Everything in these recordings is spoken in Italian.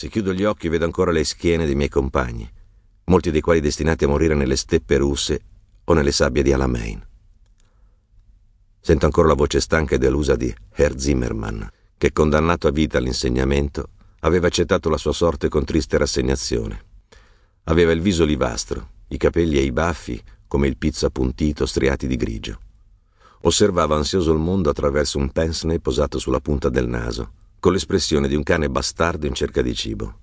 Se chiudo gli occhi vedo ancora le schiene dei miei compagni, molti dei quali destinati a morire nelle steppe russe o nelle sabbie di Alamein. Sento ancora la voce stanca e delusa di Herr Zimmermann, che condannato a vita all'insegnamento aveva accettato la sua sorte con triste rassegnazione. Aveva il viso olivastro, i capelli e i baffi come il pizzo appuntito striati di grigio. Osservava ansioso il mondo attraverso un pince posato sulla punta del naso, con l'espressione di un cane bastardo in cerca di cibo.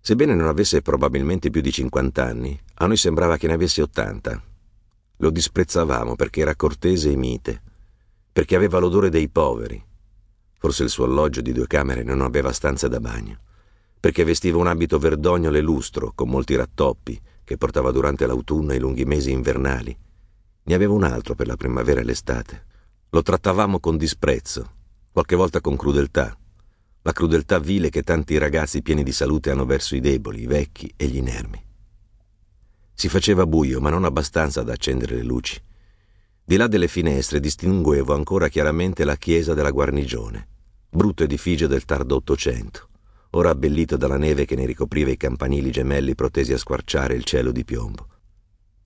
Sebbene non avesse probabilmente più di 50 anni, a noi sembrava che ne avesse 80. Lo disprezzavamo perché era cortese e mite, perché aveva l'odore dei poveri. Forse il suo alloggio di due camere non aveva stanza da bagno, perché vestiva un abito verdognolo e lustro, con molti rattoppi, che portava durante l'autunno e i lunghi mesi invernali. Ne aveva un altro per la primavera e l'estate. Lo trattavamo con disprezzo, qualche volta con crudeltà, la crudeltà vile che tanti ragazzi pieni di salute hanno verso i deboli, i vecchi e gli inermi. Si faceva buio, ma non abbastanza da accendere le luci. Di là delle finestre distinguevo ancora chiaramente la chiesa della guarnigione, brutto edificio del tardo Ottocento, ora abbellito dalla neve che ne ricopriva i campanili gemelli protesi a squarciare il cielo di piombo.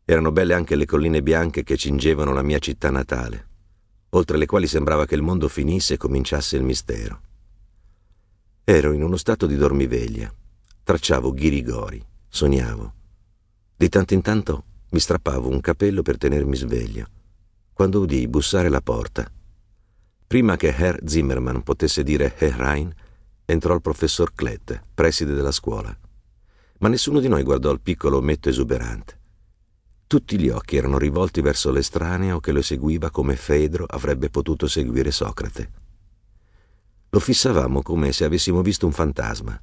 Erano belle anche le colline bianche che cingevano la mia città natale, oltre le quali sembrava che il mondo finisse e cominciasse il mistero. Ero in uno stato di dormiveglia. Tracciavo ghirigori, sognavo. Di tanto in tanto mi strappavo un capello per tenermi sveglio, quando udii bussare la porta. Prima che Herr Zimmermann potesse dire Herein, entrò il professor Klett, preside della scuola. Ma nessuno di noi guardò il piccolo ometto esuberante. Tutti gli occhi erano rivolti verso l'estraneo che lo seguiva come Fedro avrebbe potuto seguire Socrate. Lo fissavamo come se avessimo visto un fantasma.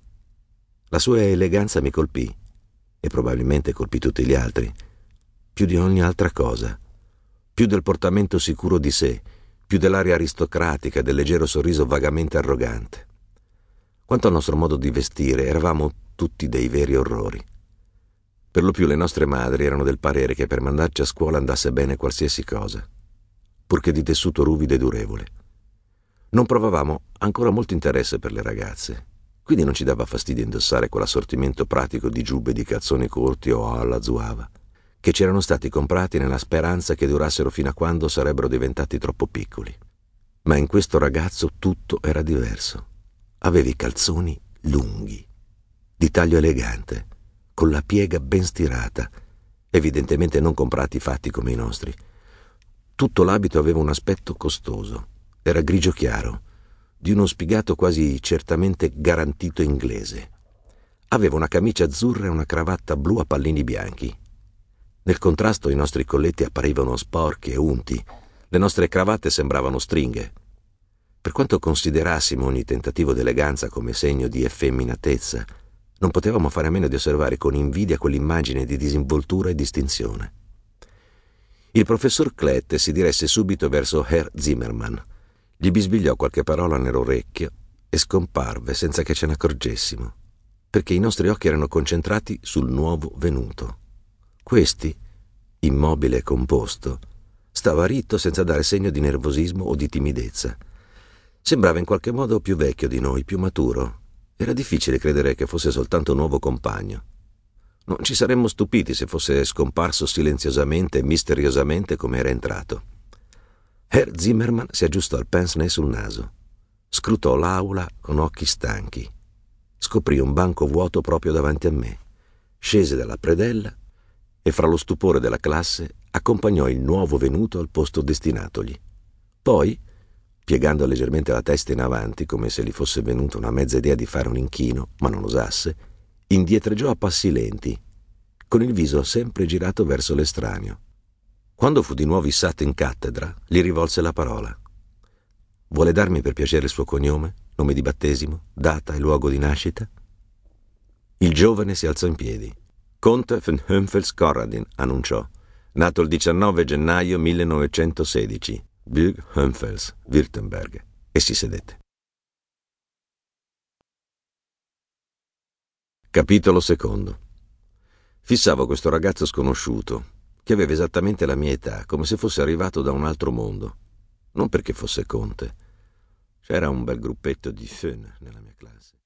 La sua eleganza mi colpì, e probabilmente colpì tutti gli altri, più di ogni altra cosa, più del portamento sicuro di sé, più dell'aria aristocratica e del leggero sorriso vagamente arrogante. Quanto al nostro modo di vestire, eravamo tutti dei veri orrori. Per lo più le nostre madri erano del parere che per mandarci a scuola andasse bene qualsiasi cosa, purché di tessuto ruvido e durevole. Non provavamo ancora molto interesse per le ragazze, quindi non ci dava fastidio indossare quell'assortimento pratico di giubbe di calzoni corti o alla zuava, che ci erano stati comprati nella speranza che durassero fino a quando sarebbero diventati troppo piccoli. Ma in questo ragazzo tutto era diverso. Aveva i calzoni lunghi, di taglio elegante, con la piega ben stirata, evidentemente non comprati fatti come i nostri. Tutto l'abito aveva un aspetto costoso era grigio chiaro, di uno spigato quasi certamente garantito inglese. Aveva una camicia azzurra e una cravatta blu a pallini bianchi. Nel contrasto i nostri colletti apparivano sporchi e unti, le nostre cravatte sembravano stringhe. Per quanto considerassimo ogni tentativo d'eleganza come segno di effeminatezza, non potevamo fare a meno di osservare con invidia quell'immagine di disinvoltura e distinzione. Il professor Klett si diresse subito verso Herr Zimmermann, gli bisbigliò qualche parola nell'orecchio e scomparve senza che ce ne accorgessimo, perché i nostri occhi erano concentrati sul nuovo venuto. Questi, immobile e composto, stava ritto senza dare segno di nervosismo o di timidezza. Sembrava in qualche modo più vecchio di noi, più maturo. Era difficile credere che fosse soltanto un nuovo compagno. Non ci saremmo stupiti se fosse scomparso silenziosamente e misteriosamente come era entrato. Herr Zimmermann si aggiustò il pince-nez sul naso, scrutò l'aula con occhi stanchi, scoprì un banco vuoto proprio davanti a me, scese dalla predella e fra lo stupore della classe accompagnò il nuovo venuto al posto destinatogli. Poi, piegando leggermente la testa in avanti come se gli fosse venuta una mezza idea di fare un inchino, ma non osasse, indietreggiò a passi lenti, con il viso sempre girato verso l'estraneo. Quando fu di nuovo issato in cattedra, gli rivolse la parola. Vuole darmi per piacere il suo cognome, nome di battesimo, data e luogo di nascita? Il giovane si alzò in piedi. Conte von Hömfels Corradin, annunciò, nato il 19 gennaio 1916, Burg Hömfels, Württemberg, e si sedette. Capitolo secondo. Fissavo questo ragazzo sconosciuto, che aveva esattamente la mia età, come se fosse arrivato da un altro mondo. Non perché fosse conte. C'era un bel gruppetto di fön nella mia classe.